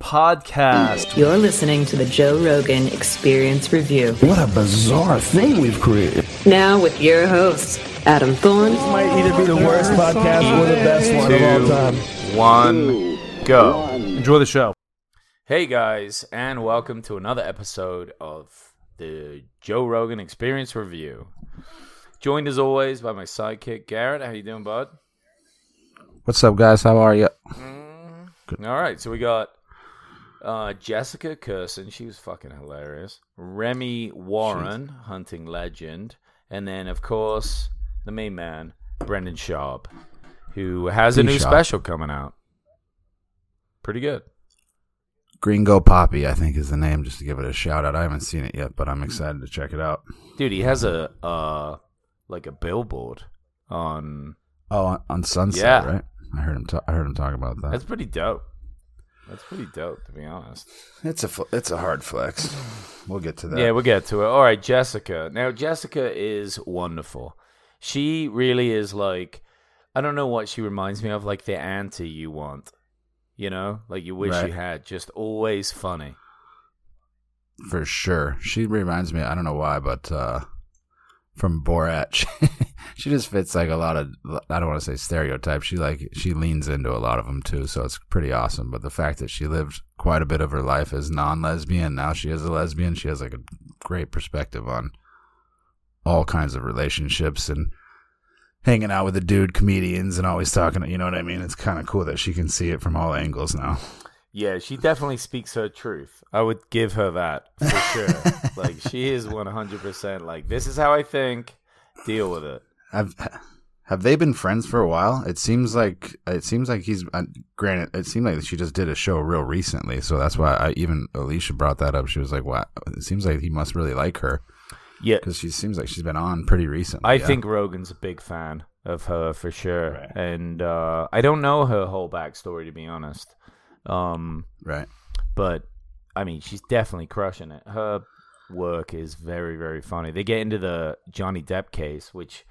Podcast. You're listening to the Joe Rogan Experience Review. What a bizarre thing we've created. Now with your host, Adam Thorne This Might either be the worst podcast or the best one of all time. One, go. Enjoy the show. Hey guys, and welcome to another episode of the Joe Rogan Experience Review. Joined as always by my sidekick Garrett. How you doing, bud? What's up, guys? How are you? Mm, all right, so we got uh, Jessica Kirson. She was fucking hilarious. Remi Warren, hunting legend, and then of course the main man, Brendan Schaub, who has a new sharp. special coming out. Pretty good. Gringo Papi, I think, is the name. Just to give it a shout out. I haven't seen it yet, but I'm excited to check it out. Dude, he has a uh like a billboard on Oh, on, on Sunset, Yeah. right? I heard him. Ta- I heard him talk about that. That's pretty dope. That's pretty dope to be honest. It's a fl- it's a hard flex. We'll get to that. Yeah, we'll get to it. All right, Jessica. Now Jessica is wonderful. She really is like I don't know what she reminds me of, like the auntie you want. You know? Like you wish Right. you had. Just always funny. for sure. She reminds me. I don't know why, but uh, from Borat, she, just fits like a lot of. I don't want to say stereotypes. She like she leans into a lot of them too. So it's pretty awesome. But the fact that she lived quite a bit of her life as non-lesbian, now she is a lesbian. She has like a great perspective on all kinds of relationships and hanging out with the dude comedians and always talking. You know what I mean? It's kind of cool that she can see it from all angles now. Yeah, she definitely speaks her truth. I would give her that for sure. like she is one hundred percent like this is how I think. Deal with it. Have have they been friends for a while? It seems like it seems like he's. Uh, granted, it seemed like she just did a show real recently, so that's why I even Alicia brought that up. She was like, "Wow, it seems like he must really like her Yeah, because she seems like she's been on pretty recently." I yeah. think Rogan's a big fan of her for sure, Right. and uh, I don't know her whole backstory to be honest. Um, right. but I mean, she's definitely crushing it. Her work is very, very funny. They get into the Johnny Depp case, which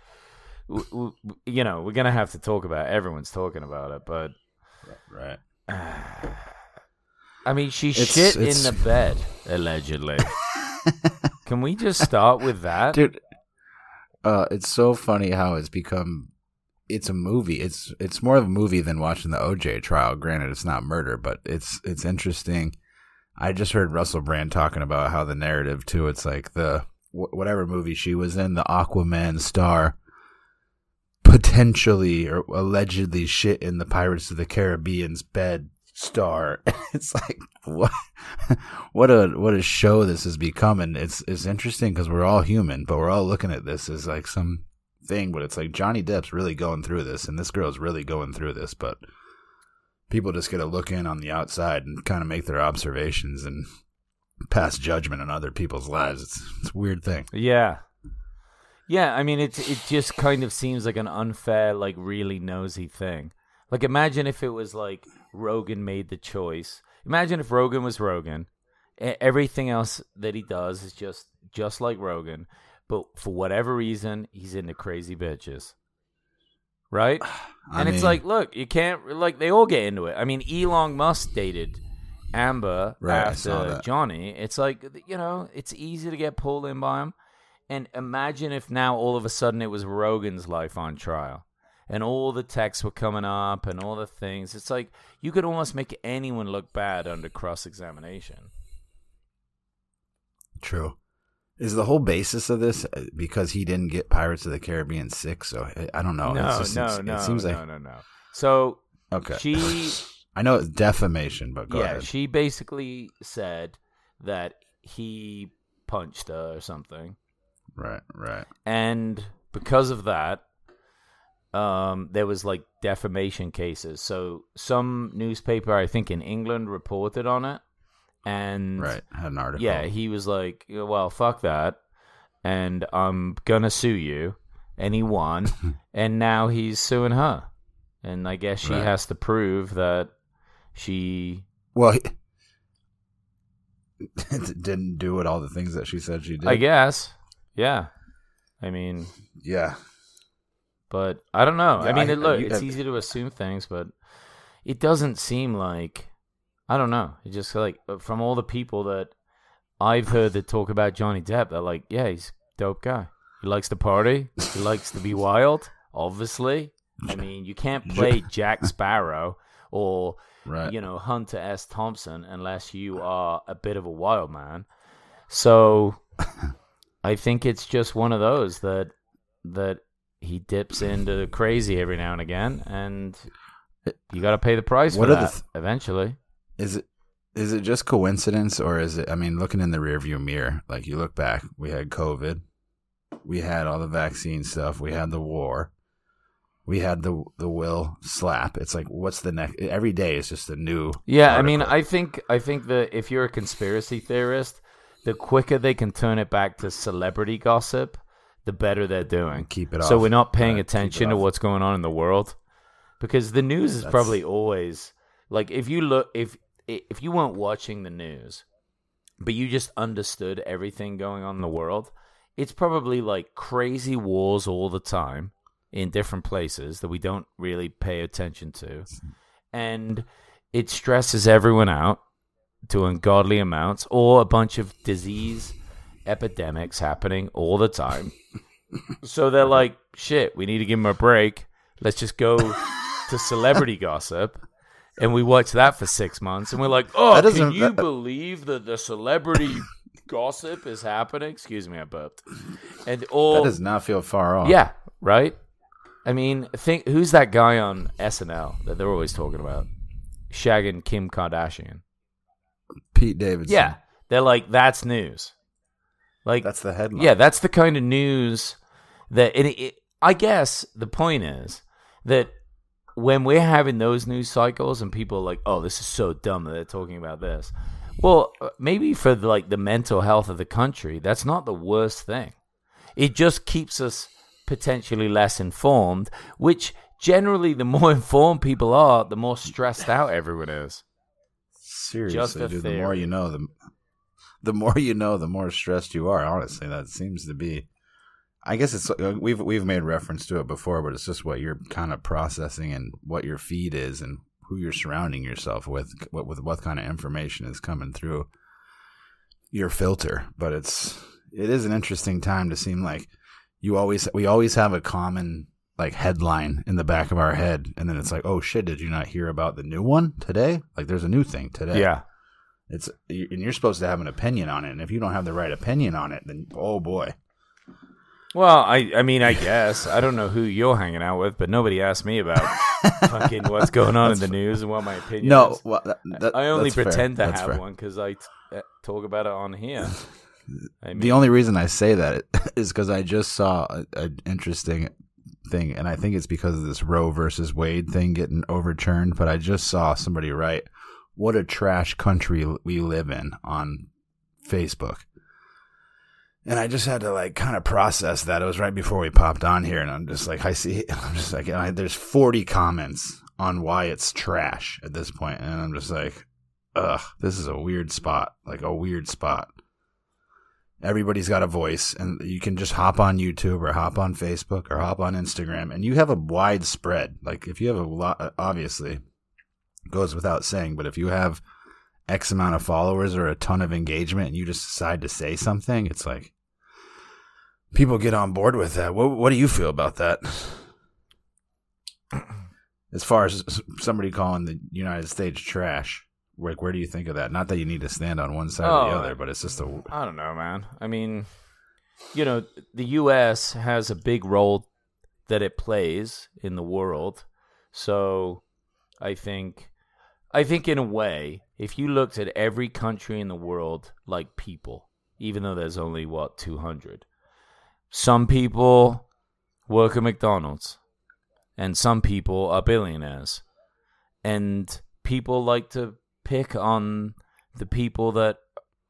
w- w- you know we're gonna have to talk about. Everyone's talking about it, but Right. I mean, she It's- shit it's- in the bed allegedly. Can we just start with that? dude uh it's so funny how it's become it's a movie it's it's more of a movie than watching the oj trial granted it's not murder but it's it's interesting i just heard russell brand talking about how the narrative too it's like the wh- whatever movie she was in the aquaman star potentially or allegedly shit in the pirates of the caribbean's bed star. It's like what what a what a show this has become. And it's it's interesting because we're all human but we're all looking at this as like some thing but it's like johnny depp's really going through this and this girl's really going through this but people just get to look in on the outside and kind of make their observations and pass judgment on other people's lives. It's it's a weird thing. Yeah. Yeah, I mean it it just kind of seems like an unfair, like really nosy thing. Like imagine if it was like Rogan made the choice. Imagine if Rogan was Rogan. Everything else that he does is just just like Rogan, but for whatever reason, he's into crazy bitches. Right? I and it's like, look, you can't like they all get into it. I mean, Elon Musk dated Amber Right, after. Johnny. It's like you know, it's easy to get pulled in by him. And imagine if now all of a sudden it was Rogan's life on trial, and all the texts were coming up and all the things. It's like you could almost make anyone look bad under cross examination. true is the whole basis of this uh, because he didn't get pirates of the caribbean 6 so i, I don't know no, just, no, no, it seems like no, no. no. So okay she I know it's defamation, but go yeah, ahead. she basically said that he punched her or something, right, right. and because of that, um, there was like defamation cases. So some newspaper, I think in England, reported on it, and Right. Had an article. yeah, he was like, "Well, fuck that," and I'm gonna sue you, and he won, and now he's suing her. and I guess she Right. has to prove that she. Well, he didn't do it all the things that she said she did. I guess, yeah. I mean, Yeah. but I don't know. I mean, I- it, look, it's easy to assume things, but it doesn't seem like. I don't know. It just like uh, from all the people that I've heard that talk about Johnny Depp, they're like, yeah, he's a dope guy. He likes to party. He likes to be wild. Obviously, I mean, you can't play Jack Sparrow or Right. you know Hunter S. Thompson unless you are a bit of a wild man. So I think it's just one of those that that he dips into crazy every now and again, and you got to pay the price What for that th- eventually. Is it is it just coincidence or is it I mean looking in the rearview mirror like you look back we had covid we had all the vaccine stuff we had the war we had the the will slap it's like what's the next every day is just a new Yeah, I mean. I think I think that if you're a conspiracy theorist, the quicker they can turn it back to celebrity gossip, the better they're doing. keep it off so off. we're not paying attention to what's going on in the world because the news is That's- probably always like if you look if if you weren't watching the news but you just understood everything going on in the world it's probably like crazy wars all the time in different places that we don't really pay attention to and it stresses everyone out to ungodly amounts or a bunch of disease epidemics happening all the time so they're like, shit, we need to give him a break. Let's just go to celebrity gossip. And we watch that for six months. And we're like, oh, can you that- believe that the celebrity gossip is happening? Excuse me, I burped. And all. that does not feel far off yeah, right? I mean, think who's that guy on SNL that they're always talking about? Shagging Kim Kardashian. Pete Davidson Yeah. They're like, that's news. Like, that's the headline yeah, that's the kind of news that it, it, I guess the point is that when we're having those news cycles and people are like, "Oh, this is so dumb that they're talking about this." Well, uh, maybe for the, like the mental health of the country, that's not the worst thing. It just keeps us potentially less informed, which generally the more informed people are, the more stressed out everyone is. Seriously just dude. The more you know the the more you know the more stressed you are honestly. That seems to be I guess it's uh, we've we've made reference to it before, but it's just what you're kind of processing and what your feed is and who you're surrounding yourself with, what with what kind of information is coming through your filter. But it's it is an interesting time to seem like you always we always have a common like headline in the back of our head, and then it's like, oh shit, did you not hear about the new one today? Like, there's a new thing today. Yeah. It's and you're supposed to have an opinion on it, and if you don't have the right opinion on it, then oh boy. Well, I I mean, I guess I don't know who you're hanging out with, but nobody asked me about fucking what's going on in the news and what my opinion No, is. well, that, that- I only that's fair. pretend to That's have fair. one because I t- uh, talk about it on here. I mean, The only reason I say that is because I just saw an interesting thing, and I think it's because of this Roe versus Wade thing getting overturned. But I just saw somebody write, "What a trash country we live in" on Facebook, and I just had to like kind of process that. It was right before we popped on here, and I'm just like, I see, I'm just like, I, there's 40 comments on why it's trash at this point, and I'm just like, ugh, this is a weird spot, like a weird spot everybody's got a voice and you can just hop on youtube or hop on facebook or hop on instagram and you have a wide spread. Like if you have a lot obviously goes without saying but if you have x amount of followers or a ton of engagement and you just decide to say something it's like people get on board with that. What, what do you feel about that? As far as somebody calling the united states trash like where do you think of that not that you need to stand on one side or the Oh, other but it's just a I don't know, man. I mean, you know, the U.S. has a big role that it plays in the world. So, I think, I think in a way, if you looked at every country in the world like people, even though there's only what 200, some people work at McDonald's, and some people are billionaires, and people like to pick on the people that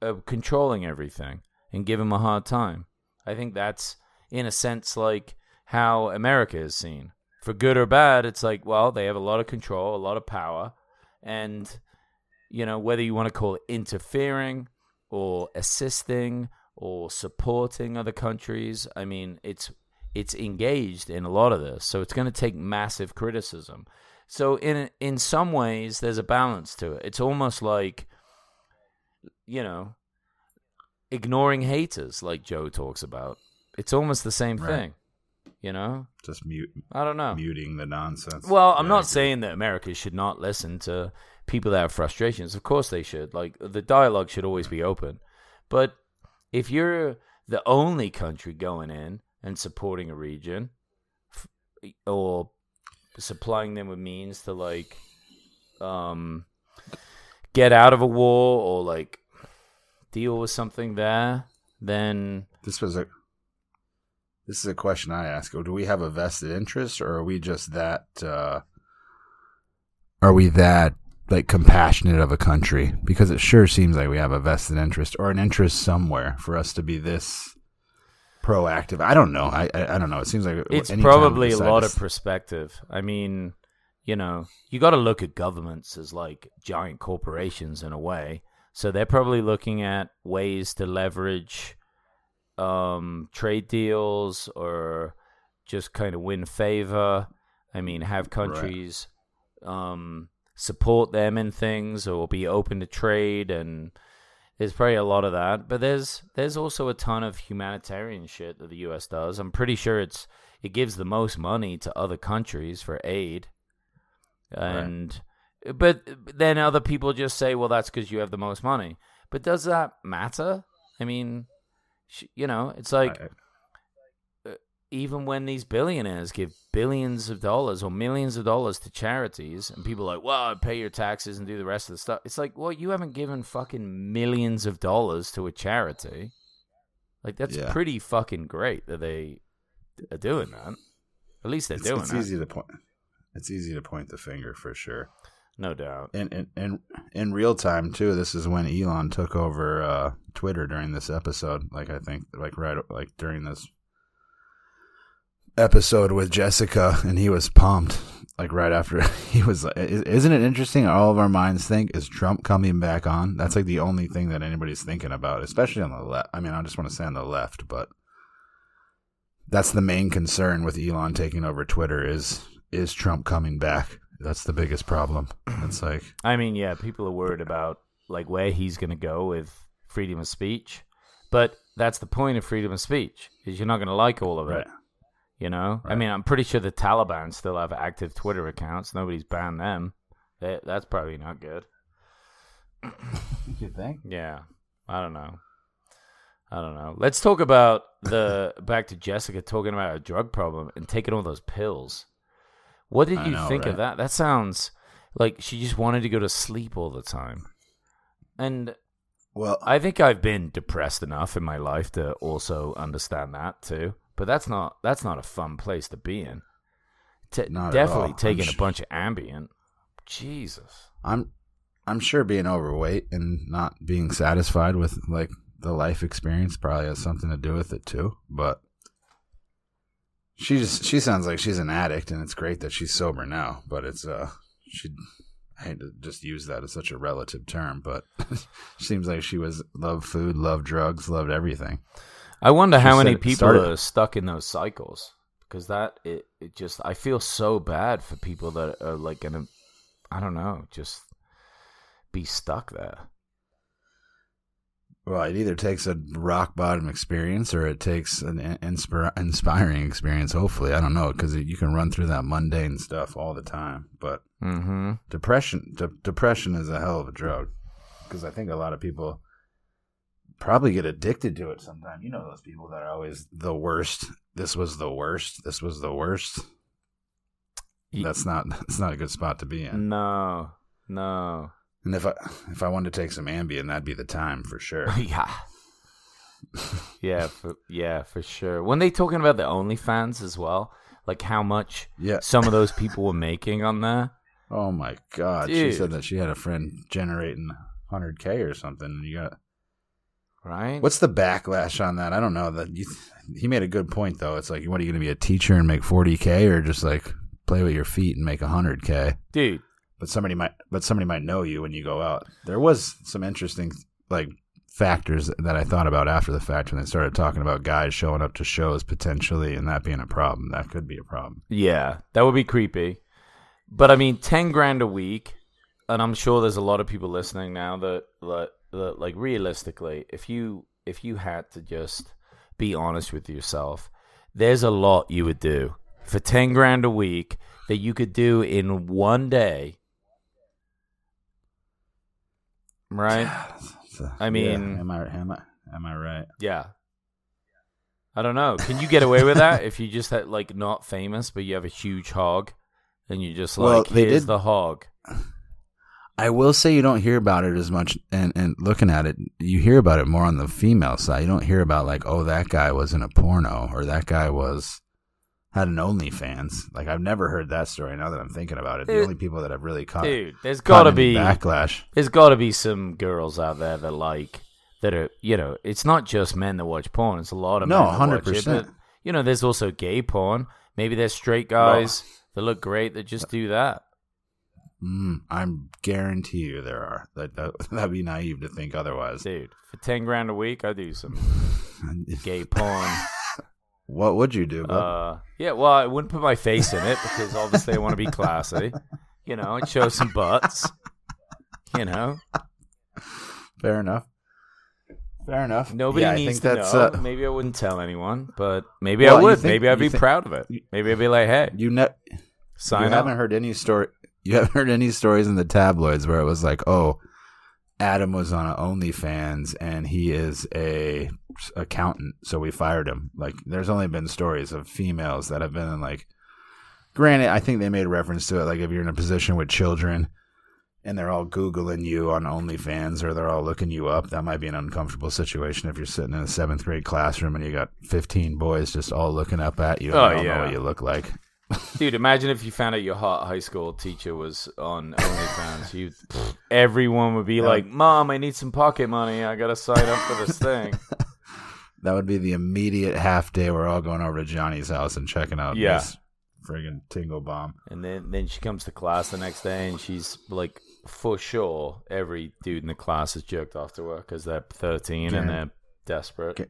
are controlling everything and give them a hard time. I think that's, in a sense, like how America is seen. for good or bad, it's like, well, they have a lot of control, a lot of power, and you know whether you want to call it interfering or assisting or supporting other countries. I mean, it's it's engaged in a lot of this, so it's going to take massive criticism. So in in some ways, there's a balance to it. It's almost like, you know, ignoring haters, like Joe talks about. It's almost the same Right. thing, you know. Just mute, I don't know. muting the nonsense. Well, I'm Yeah, not saying that America should not listen to people that have frustrations. Of course they should. Like the dialogue should always be open. But if you're the only country going in and supporting a region or supplying them with means to like um get out of a war or like deal with something there, then This was a. This is a question I ask. Do we have a vested interest, or are we just that? Uh, are we that like compassionate of a country? Because it sure seems like we have a vested interest or an interest somewhere for us to be this proactive. I don't know. I I, I don't know. It seems like it's probably a lot of perspective. I mean, you know, you got to look at governments as like giant corporations in a way. So they're probably looking at ways to leverage um, trade deals or just kind of win favor. I mean, have countries um, support them in things or be open to trade and there's probably a lot of that, but there's there's also a ton of humanitarian shit that the U.S. does. I'm pretty sure it's it gives the most money to other countries for aid, and but then other people just say, well, that's because you have the most money. But does that matter? I mean, sh- you know, it's like I- even when these billionaires give billions of dollars or millions of dollars to charities, and people are like, well, pay your taxes and do the rest of the stuff. It's like, well, you haven't given fucking millions of dollars to a charity. Like, that's Yeah. pretty fucking great that they are doing that. At least they're it's, doing it's that. easy to point. It's easy to point the finger for sure. No doubt. in in in, in real time too. This is when Elon took over uh, Twitter during this episode. Like I think, like right, like during this episode with Jessica, and he was pumped. Like right after he was, i- isn't it interesting? All of our minds think is Trump coming back on. That's like the only thing that anybody's thinking about, especially on the left. I mean, I just want to say on the left, but that's the main concern with Elon taking over Twitter is is Trump coming back? That's the biggest problem. It's like I mean, yeah, people are worried about like where he's going to go with freedom of speech, but that's the point of freedom of speech is you're not going to like all of it. Right. You know, I mean, I'm pretty sure the Taliban still have active Twitter accounts. Nobody's banned them. That that's probably not good. you think? Yeah, I don't know. I don't know. Let's talk about the back to Jessica talking about a drug problem and taking all those pills. What did you know, think of that? That sounds like she just wanted to go to sleep all the time. And Well, I think I've been depressed enough in my life to also understand that too. But that's not that's not a fun place to be in. T- Not at definitely taking I'm a bunch of Ambien. Jesus. I'm I'm sure being overweight and not being satisfied with like the life experience probably has something to do with it too. But she just she sounds like she's an addict, and it's great that she's sober now. But it's uh she I hate to just use that as such a relative term, but seems like she was loved food, loved drugs, loved everything. I wonder how many people started- are stuck in those cycles because that it, it just I feel so bad for people that are like gonna I don't know just be stuck there. Well, it either takes a rock bottom experience or it takes an in- inspir- inspiring experience. Hopefully, I don't know because you can run through that mundane stuff all the time. But Mm-hmm. depression, de- depression is a hell of a drug because I think a lot of people probably get addicted to it. sometime. you know those people that are always the worst. This was the worst. This was the worst. That's not. That's not a good spot to be in. No, no, And if I if I wanted to take some Ambien, that'd be the time for sure. yeah, yeah, for, yeah, for sure. When they talking about the OnlyFans as well, like how much Yeah. some of those people were making on there. Oh my god! She said that she had a friend generating 100k or something. And you got Right? what's the backlash on that? I don't know. That you, he made a good point though. It's like, what are you going to be a teacher and make 40k, or just like play with your feet and make a hundred k. dude. But somebody might, but somebody might know you when you go out. There was some interesting like factors that I thought about after the fact when they started talking about guys showing up to shows potentially and that being a problem. That could be a problem. Yeah, that would be creepy. But I mean, ten grand a week, and I'm sure there's a lot of people listening now that that, like realistically, if you if you had to just be honest with yourself, there's a lot you would do for ten grand a week that you could do in one day. Right? I mean- yeah, am I am I am I right? Yeah. I don't know. Can you get away with that if you just had like not famous, but you have a huge hog, and you just like Well, here's did- the hog. I will say you don't hear about it as much, and, and looking at it, you hear about it more on the female side. You don't hear about like, oh, that guy was in a porno, or that guy was had an OnlyFans. Like I've never heard that story. Now that I'm thinking about it, the Dude. only people that have really caught, Dude, there's gotta be backlash. there's gotta be some girls out there that like that are you know it's not just men that watch porn. It's a lot of No, men that watch it, 100%. You know, there's also gay porn. Maybe there's straight guys that look great that just uh, do that. Mm, I'm guarantee you there are. That, that that'd be naive to think otherwise. Dude, for ten grand a week, I'd do some gay porn. what would you do? Uh, yeah, well, I wouldn't put my face in it because obviously I want to be classy. You know, and show some butts. You know, Fair enough. Fair enough. nobody Yeah, needs to know. Uh, maybe I wouldn't tell anyone, but maybe Well, I would. think- maybe I'd be think- proud of it. Maybe I'd be like, hey, you ne- sign you up. haven't heard any story. You haven't heard any stories in the tabloids where it was like, oh, Adam was on OnlyFans and he is a accountant, so we fired him. Like, there's only been stories of females that have been in like. Granted, I think they made reference to it. Like, if you're in a position with children and they're all googling you on OnlyFans or they're all looking you up, that might be an uncomfortable situation if you're sitting in a seventh grade classroom and you got 15 boys just all looking up at you. and Oh, yeah. know what you look like. Dude, imagine if you found out your hot high school teacher was on OnlyFans. You, everyone would be Yeah. like, "Mom, I need some pocket money. I gotta sign up for this thing." That would be the immediate half day. We're all going over to Johnny's house and checking out Yeah. this friggin' tingle bomb. And then then she comes to class the next day, and she's like, for sure, every dude in the class is jerked off to her because they're thirteen and they're desperate. Gu-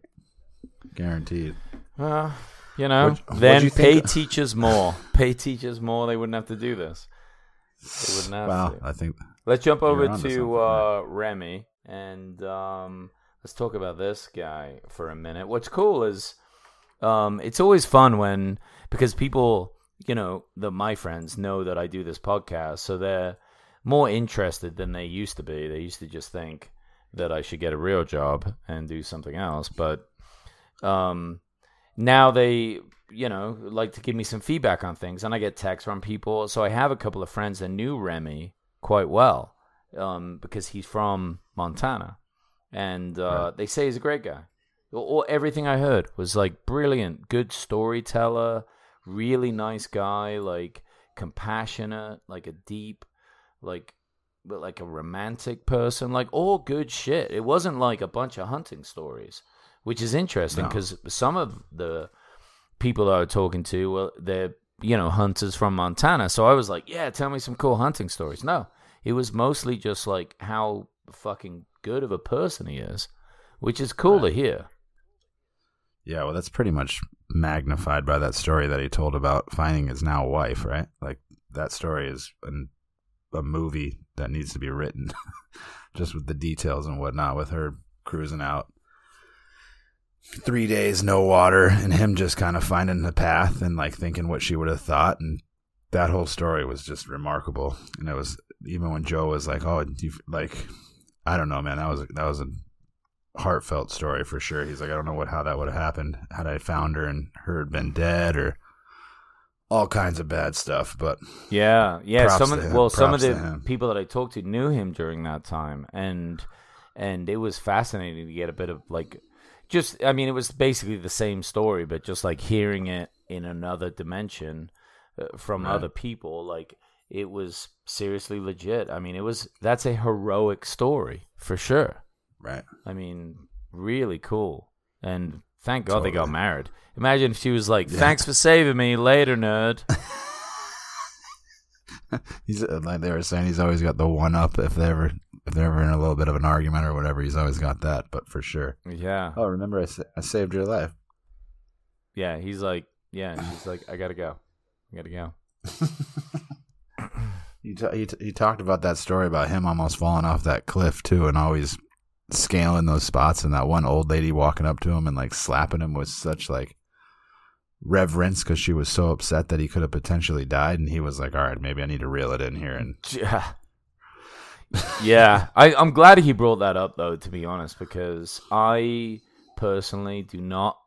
Guaranteed. Uh, you know, what'd then you pay think- teachers more. pay teachers more. They wouldn't have to do this. They wouldn't have Wow, to. I think Let's jump over to uh, Remi and um, let's talk about this guy for a minute. What's cool is um, it's always fun when because people, you know, the my friends know that I do this podcast, so they're more interested than they used to be. They used to just think that I should get a real job and do something else, but um, now they you know like to give me some feedback on things and i get texts from people. So i have a couple of friends that knew remi quite well um, because he's from montana. And uh, they say he's a great guy. All, all- everything i heard was like brilliant good storyteller really nice guy like compassionate like a deep like but like a romantic person like all good shit. It wasn't like a bunch of hunting stories which is interesting No. because some of the people I was talking to, well, they're you know hunters from Montana. So I was like, yeah, tell me some cool hunting stories. No, it was mostly just like how fucking good of a person he is, which is cool to hear. yeah. Well, that's pretty much magnified by that story that he told about finding his now wife. Right? Like that story is an, a movie that needs to be written, just with the details and whatnot. With her cruising out. Three days, no water, and him just kind of finding the path and like thinking what she would have thought, and that whole story was just remarkable. And it was even when Joe was like, "Oh, you, like I don't know, man. That was that was a heartfelt story for sure." He's like, "I don't know what how that would have happened had I found her and her had been dead or all kinds of bad stuff." But Yeah, yeah. Some of well, some of the people that I talked to knew him during that time, and and it was fascinating to get a bit of like, just I mean, it was basically the same story, but just like hearing it in another dimension uh, from Right. other people, like it was seriously legit. I mean, it was that's a heroic story for sure. right, I mean, really cool. And thank God they got married. Imagine if she was like, Yeah. "Thanks for saving me, later, nerd." he's uh, like they were saying he's always got the one up if they ever if they're ever in a little bit of an argument or whatever he's always got that but for sure Yeah. oh remember i, sa- I saved your life Yeah. He's like, yeah. He's like, I gotta go. I gotta go. he, t- he, t- he talked about that story about him almost falling off that cliff too and always scaling those spots and that one old lady walking up to him and like slapping him with such like reverence because she was so upset that he could have potentially died and he was like all right maybe i need to reel it in here and Yeah. Yeah. I, I'm glad he brought that up though, to be honest, because I personally do not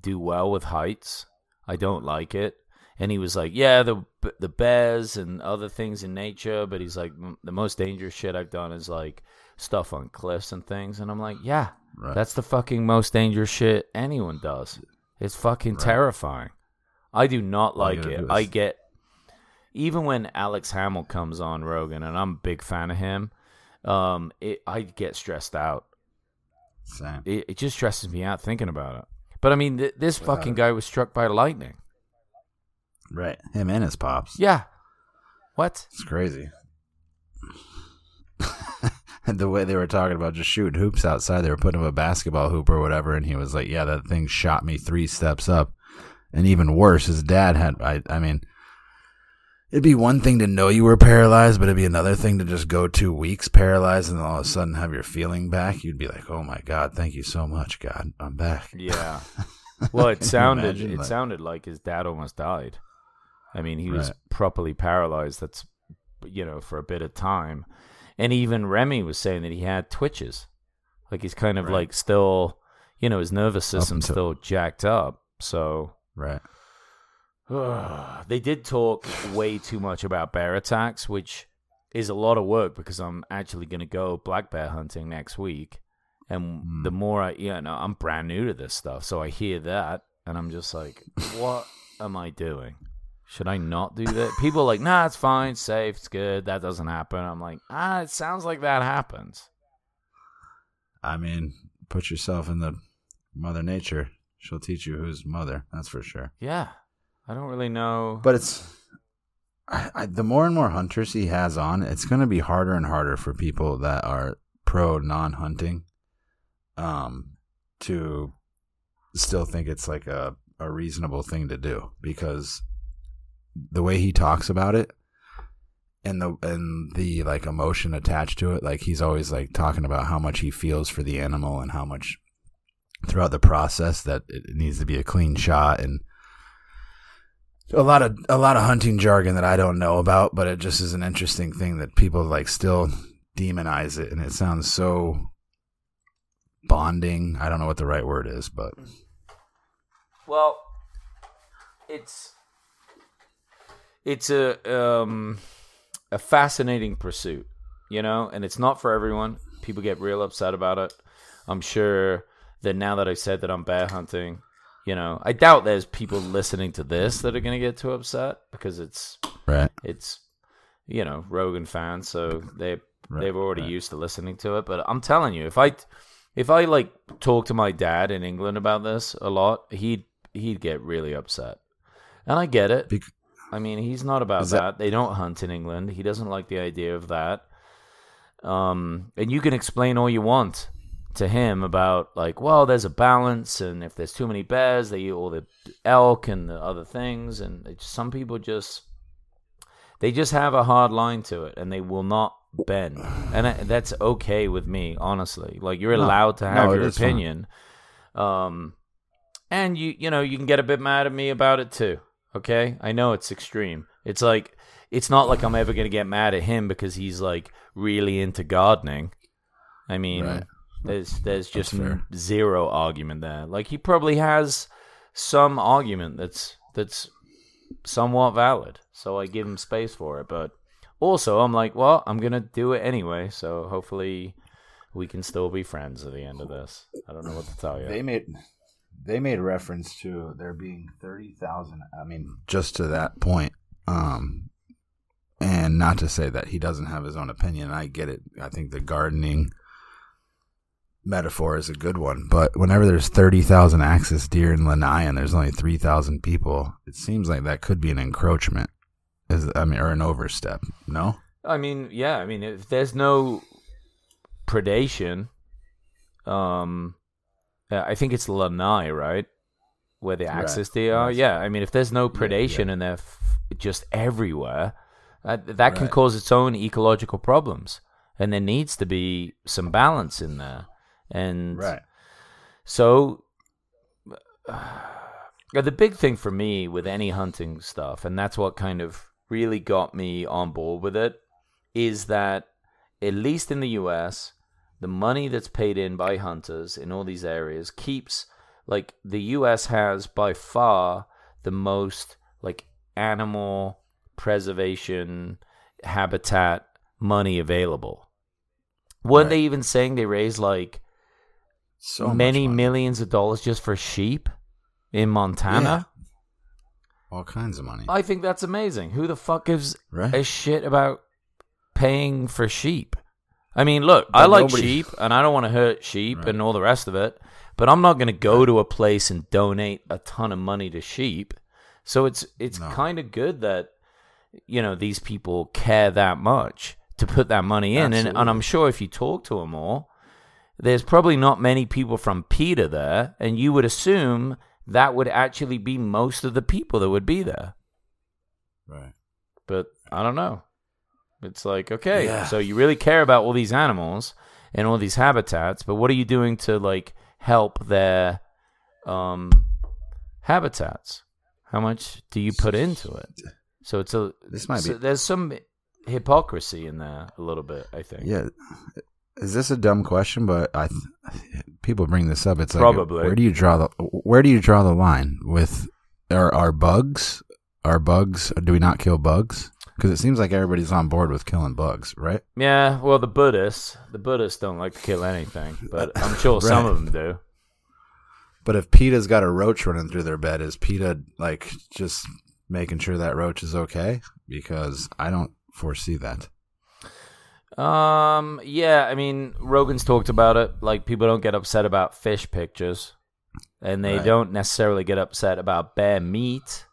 do well with heights. I don't like it. And he was like, "Yeah, the the bears and other things in nature, but he's like, mm, the most dangerous shit I've done is like stuff on cliffs and things." And I'm like, "Yeah, Right. that's the fucking most dangerous shit anyone does. It's fucking terrifying. I do not like it. I get even when Alex Honnold comes on Rogan, and I'm a big fan of him. Um, it, I get stressed out. Same. It, it just stresses me out thinking about it. But I mean, th- this Without fucking it. guy was struck by lightning. Right. Him and his pops. Yeah. What? It's crazy. the way they were talking about just shooting hoops outside, they were putting him a basketball hoop or whatever, and he was like, "Yeah, that thing shot me three steps up." And even worse, his dad had. I. I mean, it'd be one thing to know you were paralyzed, but it'd be another thing to just go two weeks paralyzed, and then all of a sudden have your feeling back. You'd be like, "Oh my god, thank you so much, God, I'm back." Yeah. Well, it sounded it like- sounded like his dad almost died. I mean, he was properly paralyzed. That's you know for a bit of time, and even Remi was saying that he had twitches, like he's kind of Right. like still, you know, his nervous system's still jacked up. So Right. they did talk way too much about bear attacks, which is a lot of work because I'm actually going to go black bear hunting next week. And Hmm. the more I, you know, I'm brand new to this stuff. So I hear that and I'm just like, what am I doing? Should I not do that? People are like, nah, it's fine, safe, it's good. That doesn't happen. I'm like, ah, it sounds like that happens. I mean, put yourself in the Mother Nature. She'll teach you who's mother. That's for sure. Yeah. I don't really know. But it's I, I, the more and more hunters he has on, it's going to be harder and harder for people that are pro non-hunting, um, to still think it's like a a reasonable thing to do because the way he talks about it and the and the like emotion attached to it, like he's always like talking about how much he feels for the animal and how much throughout the process that it needs to be a clean shot and a lot of a lot of hunting jargon that I don't know about, but it just is an interesting thing that people like still demonize it, and it sounds so bonding. I don't know what the right word is, but Well, it's it's a um a fascinating pursuit, you know, and it's not for everyone. People get real upset about it. I'm sure that now that I've said that I'm bear hunting, you know, I doubt there's people listening to this that are going to get too upset because it's right, it's you know Rogan fans, so they Right, they've already right. used to listening to it. But I'm telling you, if I if I like talk to my dad in England about this a lot, he'd he'd get really upset, and I get it. I mean, he's not about that. that- They don't hunt in England. He doesn't like the idea of that. Um, and you can explain all you want to him about like, well, there's a balance, and if there's too many bears, they eat all the elk and the other things, and some people just they just have a hard line to it, and they will not bend, and I, that's okay with me, honestly. Like you're No. allowed to have it your opinion, um, and you you know you can get a bit mad at me about it too. Okay, I know it's extreme. It's like it's not like I'm ever gonna get mad at him because he's like really into gardening. I mean, Right. There's there's just zero argument there. Like he probably has some argument that's that's somewhat valid. So I give him space for it, but also I'm like, well, I'm gonna do it anyway. So hopefully we can still be friends at the end of this. I don't know what to tell you. they made they made reference to there being thirty thousand. I mean, just to that point, um, and not to say that he doesn't have his own opinion. I get it. I think the gardening metaphor is a good one, but whenever there's thirty thousand axis deer in Lanai and there's only three thousand people, it seems like that could be an encroachment. Is I mean, or an overstep? No. I mean, yeah. I mean, if there's no predation, um, I think it's Lanai, right, where the axis deer are. Yes. Yeah. I mean, if there's no predation and they're f- just everywhere, uh, that can Right. cause its own ecological problems, and there needs to be some balance in there. And so, uh, the big thing for me with any hunting stuff, and that's what kind of really got me on board with it, is that at least in the US, the money that's paid in by hunters in all these areas keeps like the US has by far the most like animal preservation habitat money available. Weren't Right. they even saying they raised like So many millions of dollars just for sheep in Montana? All kinds of money. I think that's amazing. Who the fuck gives Right. a shit about paying for sheep? I mean, look, I like nobody- sheep and I don't want to hurt sheep Right. and all the rest of it, but I'm not going to go to a place and donate a ton of money to sheep. So it's it's No. kind of good that you know these people care that much to put that money in, and, and I'm sure if you talk to them all, there's probably not many people from PETA there, and you would assume that would actually be most of the people that would be there Right. but I don't know. It's like, okay, Yeah. so you really care about all these animals and all these habitats, but what are you doing to like help their um habitats? How much do you put into it? So it's a This might so be- there's some hypocrisy in there a little bit, I think. Yeah. Is this a dumb question? But I, th- people bring this up. It's like, Probably. where do you draw the where do you draw the line with are are bugs? Are bugs? Do we not kill bugs? Because it seems like everybody's on board with killing bugs, right? Yeah, well the Buddhists the Buddhists don't like to kill anything, but I'm sure some of them do. But if PETA's got a roach running through their bed, is PETA like just making sure that roach is okay? Because I don't foresee that. Um, yeah, I mean, Rogan's talked about it. Like, people don't get upset about fish pictures, and they Right. don't necessarily get upset about bear meat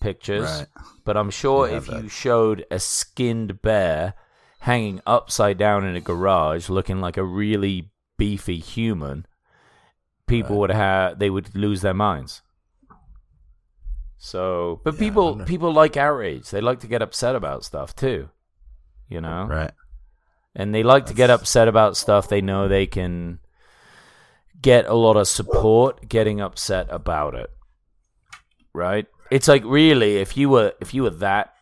pictures. Right. But I'm sure if you showed a skinned bear hanging upside down in a garage, looking like a really beefy human, people Right. would have they would lose their minds. So, but Yeah, people people like outrage. They like to get upset about stuff too. You know, Right. And they like to get upset about stuff they know they can get a lot of support getting upset about it right it's like really if you were if you were that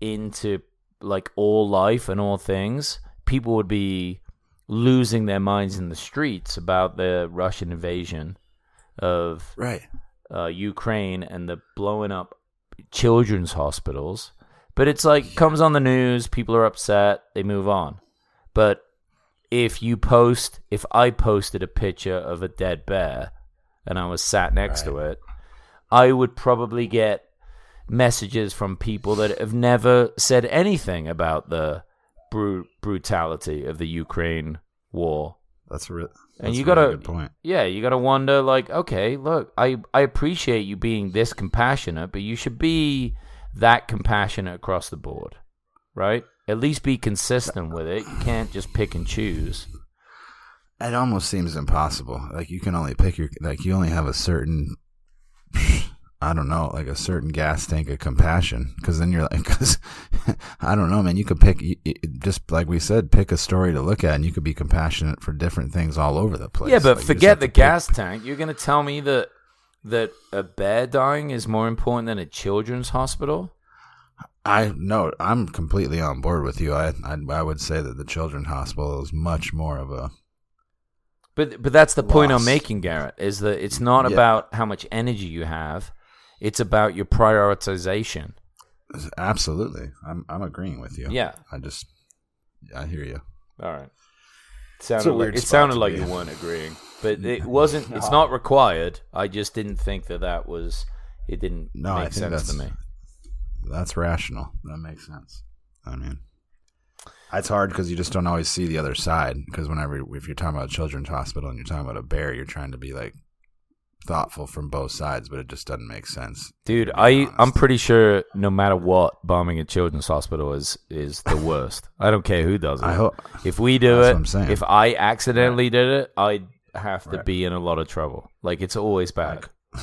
into like all life and all things people would be losing their minds in the streets about the russian invasion of Right. uh, Ukraine and the blowing up children's hospitals. But it's like comes on the news, people are upset, they move on. But if you post, if I posted a picture of a dead bear and I was sat next to it, I would probably get messages from people that have never said anything about the bru- brutality of the Ukraine war. That's a real. And you gotta, really good point. yeah, you gotta wonder, like, okay, look, I I appreciate you being this compassionate, but you should be that compassionate across the board, right? At least be consistent with it. You can't just pick and choose. It almost seems impossible. Like you can only pick your like you only have a certain I don't know, like a certain gas tank of compassion because then you're like cuz I don't know, man, you could pick you- just like we said, pick a story to look at and you could be compassionate for different things all over the place. yeah, but Like, forget the to pick- gas tank. You're gonna tell me that that a bear dying is more important than a children's hospital? I no, I'm completely on board with you. I I, I would say that the children's hospital is much more of a But but that's the point I'm making, Garrett. Is that it's not Yeah. about how much energy you have; it's about your prioritization. absolutely. I'm I'm agreeing with you. Yeah. I just I hear you. All right. a Sounded like, weird it sounded like you weren't agreeing, but it wasn't. It's not required. I just didn't think that that was. It didn't No, I make think sense to me. That's rational. That makes sense. I mean, it's hard because you just don't always see the other side. Because whenever, if you're talking about a children's hospital and you're talking about a bear, you're trying to be like thoughtful from both sides, but it just doesn't make sense. Dude, I honest. I'm pretty sure no matter what, bombing a children's hospital is is the worst. I don't care who does it. I hope. if we do it, what I'm saying. if I accidentally did it, I'd have to Right. be in a lot of trouble. Like it's always bad.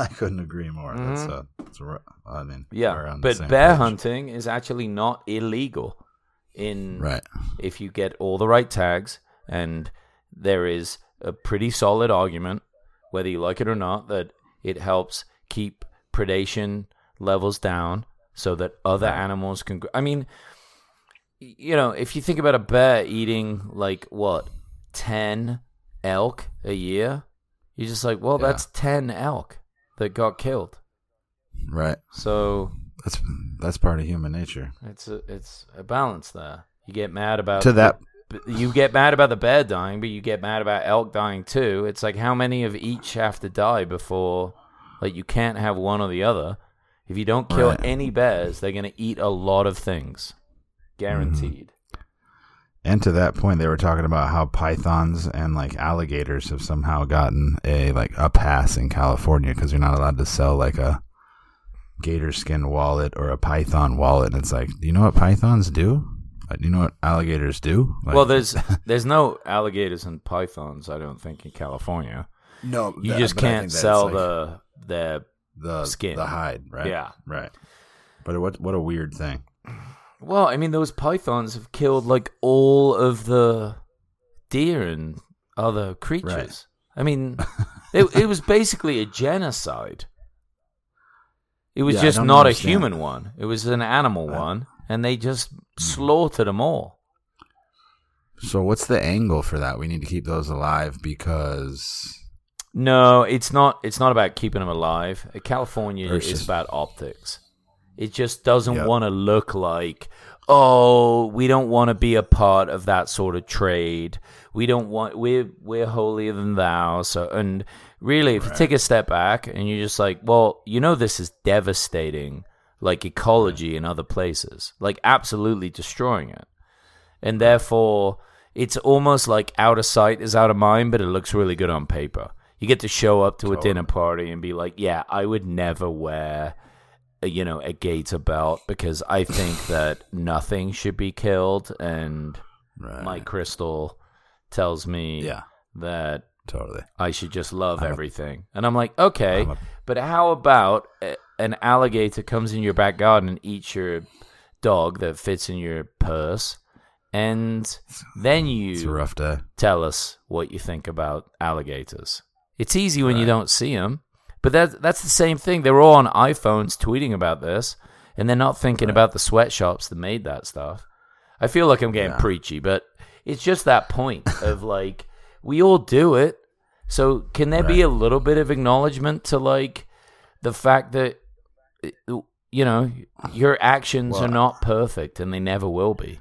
I couldn't agree more. That's a, that's a, I mean, Yeah, but bear page. hunting is actually not illegal. In right? if you get all the right tags, and there is a pretty solid argument, whether you like it or not, that it helps keep predation levels down so that other animals can. I mean, you know, if you think about a bear eating like what ten elk a year, you're just like, well, Yeah. that's ten elk that got killed. Right. So That's that's part of human nature. it's a it's a balance there. You get mad about To that, you get mad about the bear dying, but you get mad about elk dying too. It's like how many of each have to die before like you can't have one or the other. If you don't kill Right. any bears, they're gonna eat a lot of things. Mm-hmm. Guaranteed. And to that point, they were talking about how pythons and like alligators have somehow gotten a like a pass in California because you're not allowed to sell like a gator skin wallet or a python wallet. And it's like, do you know what pythons do? Uh, Do you know what alligators do? Like, well, there's there's no alligators and pythons, I don't think, in California. no, You that- just can't sell like, the the the skin. the hide, right? Yeah. right. But what what a weird thing. Well, I mean, those pythons have killed like all of the deer and other creatures. I mean, it, it was basically a genocide. It was Yeah, just don't understand. a human one. It was an animal Right. one, and they just Mm-hmm. slaughtered them all. So what's the angle for that? We need to keep those alive because No, it's not. It's not about keeping them alive. Uh, California is about optics. It just doesn't Yep. want to look like, oh, we don't want to be a part of that sort of trade. We don't want we're we're holier than thou. So and really, if you take a step back and you're just like, well, you know, this is devastating, like ecology in other places, like absolutely destroying it, and therefore it's almost like out of sight is out of mind, but it looks really good on paper. You get to show up to a dinner party and be like, yeah, I would never wear, Uh, you know, a gator about because I think that nothing should be killed, and right. my crystal tells me Yeah, that totally. I should just love I'm a- everything. and I'm like, okay, I'm a- but how about an alligator comes in your back garden and eats your dog that fits in your purse? And then a you rough day. tell us what you think about alligators. It's easy when you don't see them, but that that's the same thing. They're all on iPhones tweeting about this, and they're not thinking Right. about the sweatshops that made that stuff. I feel like I'm getting Yeah. preachy, but it's just that point of like we all do it. So can there be a little bit of acknowledgement to like the fact that you know your actions Well, are not perfect and they never will be.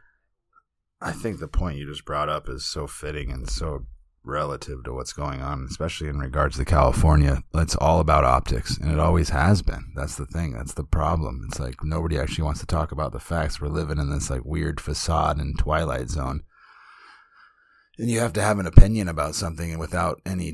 I think the point you just brought up is so fitting and so relative to what's going on, especially in regards to California. It's all about optics, and it always has been. That's the thing. That's the problem. It's like nobody actually wants to talk about the facts. We're living in this like weird facade and twilight zone, and you have to have an opinion about something and without any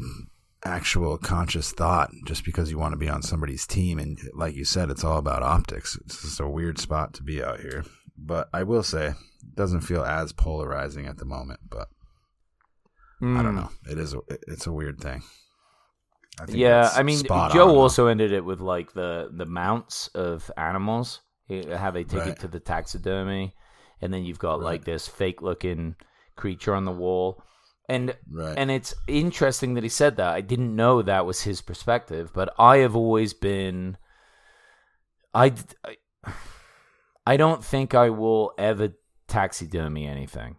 actual conscious thought just because you want to be on somebody's team and like you said it's all about optics it's just a weird spot to be out here but i will say it doesn't feel as polarizing at the moment but i Mm. don't know it is a, it's a weird thing I think Yeah, I mean, Joe on, also ended it with like the the mounts of animals, eh, how they take Right. it to the taxidermy, and then you've got Right. like this fake looking creature on the wall, and right and it's interesting that he said that. I didn't know that was his perspective, but I have always been, I, I, I don't think I will ever taxidermy anything.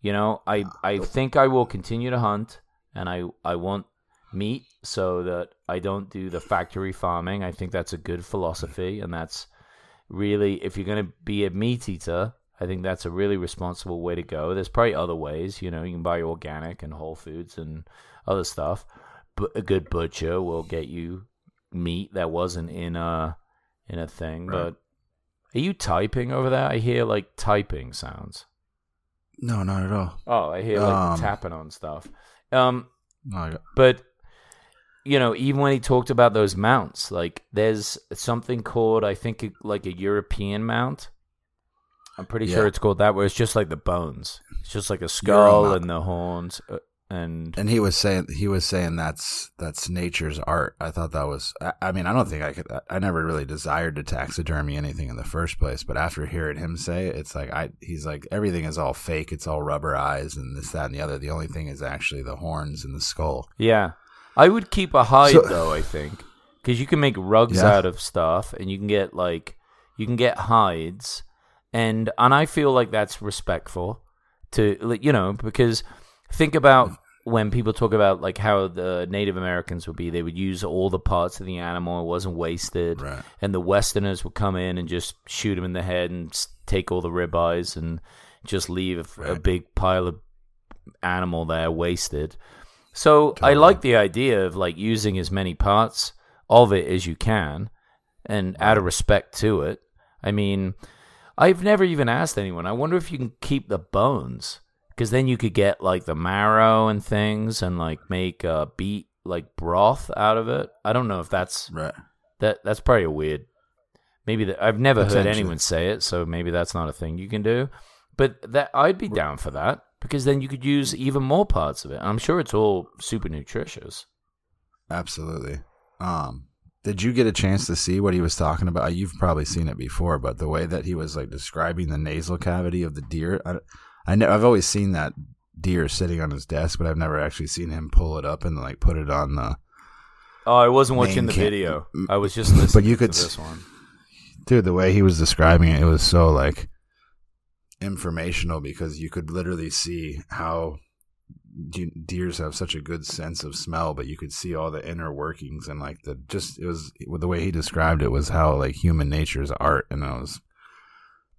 You know, I I think I will continue to hunt, and I I want meat so that I don't do the factory farming. I think that's a good philosophy, and that's really if you're going to be a meat eater, I think that's a really responsible way to go. There's probably other ways, you know, you can buy organic and Whole Foods and other stuff, but a good butcher will get you meat that wasn't in a in a thing. Right. But are you typing over there? I hear like typing sounds. No not at all Oh, I hear like Um, tapping on stuff. Um, no, but you know, even when he talked about those mounts, like there's something called, I think, like a European mount. I'm pretty Yeah. sure it's called that, where it's just like the bones. It's just like a skull and the horns, uh, and And he was saying he was saying that's that's nature's art. I thought that was. I, I mean, I don't think I could. I never really desired to taxidermy anything in the first place. But after hearing him say it, it's like I. He's like everything is all fake. It's all rubber eyes and this, that, and the other. The only thing is actually the horns and the skull. yeah, I would keep a hide So- though. I think because you can make rugs Yeah. out of stuff, and you can get like you can get hides, and and I feel like that's respectful to you know because think about when people talk about like how the Native Americans would be, they would use all the parts of the animal; it wasn't wasted. Right. And the Westerners would come in and just shoot him in the head and take all the ribeyes and just leave a, a big pile of animal there wasted. So I like the idea of like using as many parts of it as you can, and out of respect to it. I mean, I've never even asked anyone. I wonder if you can keep the bones because then you could get like the marrow and things and like make uh, beet like broth out of it. I don't know if that's Right. that. That's probably a weird. Maybe that I've never heard anyone say it, so maybe that's not a thing you can do. But that I'd be down for that because then you could use even more parts of it. I'm sure it's all super nutritious. Absolutely. Um, did you get a chance to see what he was talking about? You've probably seen it before, but the way that he was like describing the nasal cavity of the deer, I, I know I've always seen that deer sitting on his desk, but I've never actually seen him pull it up and like put it on the. Oh, I wasn't watching the cam- video. I was just listening But you could to this one. Dude, the way he was describing it, it was so like informational because you could literally see how de- deers have such a good sense of smell, but you could see all the inner workings and like the just it was the way he described it was how like human nature is art, and it was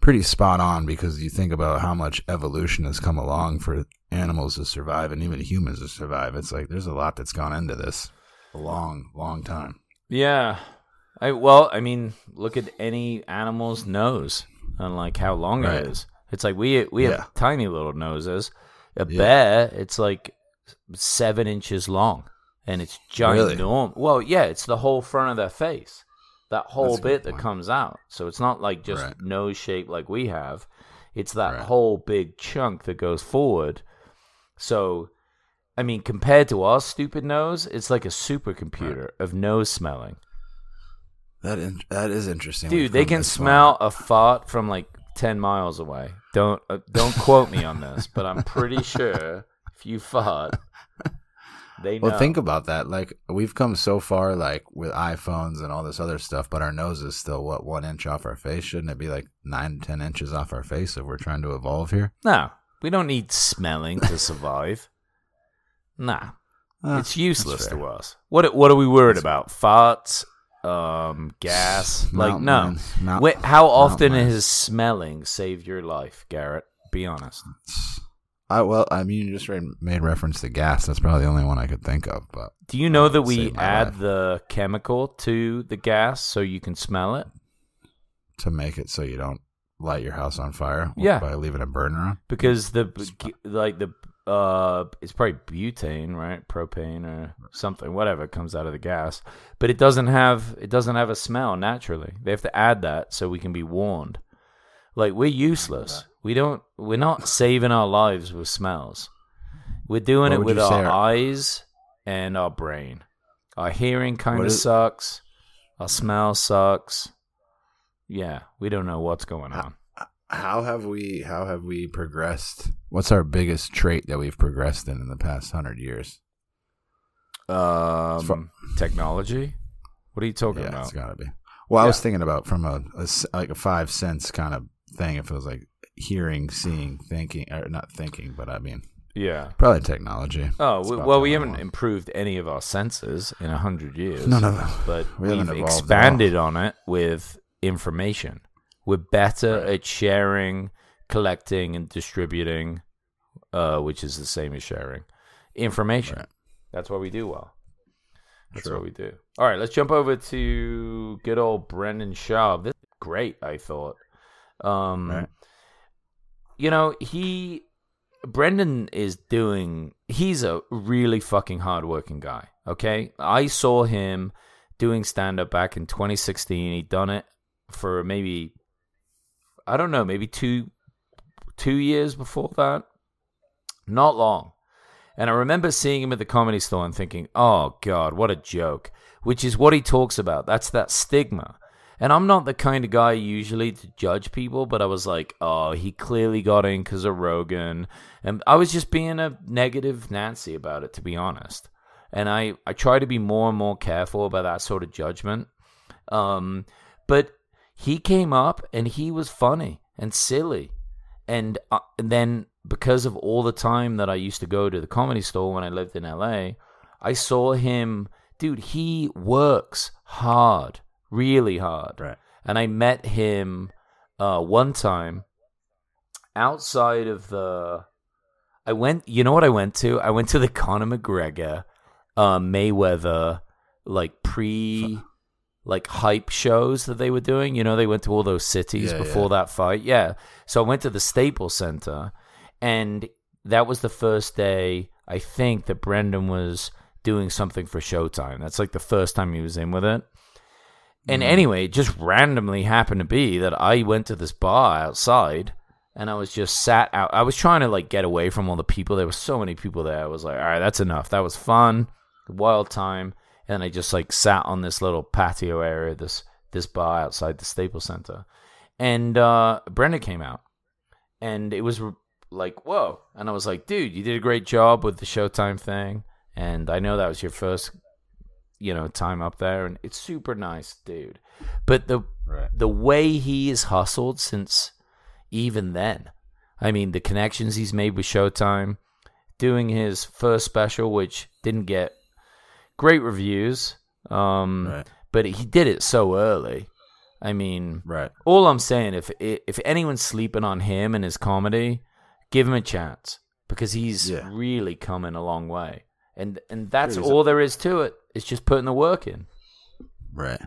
pretty spot on because you think about how much evolution has come along for animals to survive and even humans to survive. It's like there's a lot that's gone into this a long, long time. Yeah. I well, I mean, look at any animal's nose and like how long Right. it is. It's like we we Yeah. have tiny little noses. A Yeah. bear, it's like seven inches long, and it's Really? Well, yeah, it's the whole front of their face, that whole That's bit that point. comes out. So it's not like just Right. nose shape like we have. It's that Right. whole big chunk that goes forward. So, I mean, compared to our stupid nose, it's like a supercomputer of nose smelling. That in, that is interesting. Dude, they can this far. smell a fart from like ten miles away. Don't uh, don't quote me on this, but I'm pretty sure if you fart, they know. Well, think about that. Like we've come so far, like with iPhones and all this other stuff, but our nose is still what one inch off our face. Shouldn't it be like nine, ten inches off our face if we're trying to evolve here? no, we don't need smelling to survive. Nah, Ah, it's useless to us. What what are we worried about? Farts, um, gas? like no. mount- Wait, how often has smelling saved your life, Garrett? Be honest. I well, I mean, you just made reference to gas. That's probably the only one I could think of. But Do you know that we add life. the chemical to the gas so you can smell it? to make it so you don't light your house on fire, Yeah. by leaving a burner on. because the like the uh it's probably butane right propane or something whatever comes out of the gas but it doesn't have it doesn't have a smell naturally they have to add that so we can be warned like we're useless we don't we're not saving our lives with smells we're doing it with our say eyes and our brain our hearing kind of sucks our smell sucks yeah we don't know what's going on How have we? How have we progressed? What's our biggest trait that we've progressed in in the past hundred years? Um, fu- technology. What are you talking yeah, about? it's gotta be. Well, I was thinking about from a like a five sense kind of thing. If it was like hearing, seeing, thinking, or not thinking, but I mean yeah. probably technology. Oh It's w- about well, we haven't improved any of our senses in a hundred years. No, no. But We we have expanded on it with information. We're better Right. at sharing, collecting, and distributing, uh, which is the same as sharing information. Right. That's what we do well. That's True. what we do. All right, let's jump over to good old Brendan Schaub. This is great, I thought. Um, Right. You know, he Brendan is doing. He's a really fucking hardworking guy. Okay, I saw him doing stand up back in 2016. He'd done it for maybe I don't know, maybe two two years before that. Not long. And I remember seeing him at the comedy store and thinking, "Oh God, what a joke!" Which is what he talks about. That's that stigma. And I'm not the kind of guy usually to judge people, but I was like, "Oh, he clearly got in because of Rogan," and I was just being a negative Nancy about it, to be honest. And I I try to be more and more careful about that sort of judgment. Um, but he came up and he was funny and silly, and, uh, and then because of all the time that I used to go to the comedy store when I lived in LA, I saw him, dude, he works hard, really hard. Right. And I met him uh, one time outside of the. I went, you know what I went to? I went to the Conor McGregor, uh, Mayweather, like pre, like hype shows that they were doing. You know, they went to all those cities Yeah, before that fight. Yeah. So I went to the Staples Center, and that was the first day I think that Brendan was doing something for Showtime. That's like the first time he was in with it. And anyway, it just randomly happened to be that I went to this bar outside and I was just sat out. I was trying to like get away from all the people. There were so many people there. I was like, all right, that's enough. That was fun, wild time. And I just like sat on this little patio area, this this bar outside the Staples Center. And uh Brendan came out and it was like whoa and i was like dude you did a great job with the showtime thing and i know that was your first you know time up there and it's super nice dude but the Right. the way he has hustled since even then i mean the connections he's made with showtime doing his first special which didn't get great reviews um Right. but he did it so early i mean Right. all I'm saying, if if anyone's sleeping on him and his comedy, give him a chance because he's Yeah. really coming a long way, and and that's he's a- all there is to it. It's just putting the work in. Right.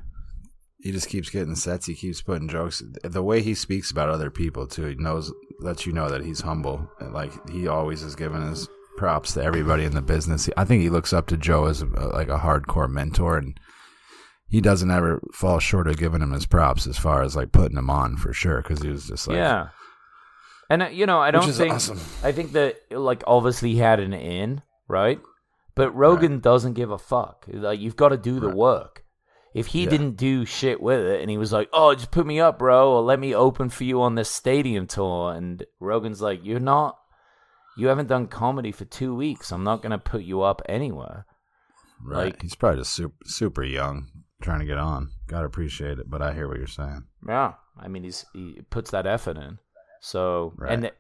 He just keeps getting sets. He keeps putting jokes. The way he speaks about other people too, he knows lets you know that he's humble. Like he always is giving his props to everybody in the business. I think he looks up to Joe as a, like a hardcore mentor, and he doesn't ever fall short of giving him his props as far as like putting him on for sure. Because he was just like, yeah, and uh, you know, I don't think awesome. I think that like obviously he had an in right, but Rogan doesn't give a fuck. Like you've got to do the Right. work. If he Yeah. didn't do shit with it and he was like, "Oh, just put me up, bro, or let me open for you on this stadium tour," and Rogan's like, "You're not, you haven't done comedy for two weeks. I'm not gonna put you up anywhere." right. Like- he's probably just super super young, trying to get on. Gotta appreciate it, but I hear what you're saying. Yeah, I mean he's he puts that effort in. So Right. and th-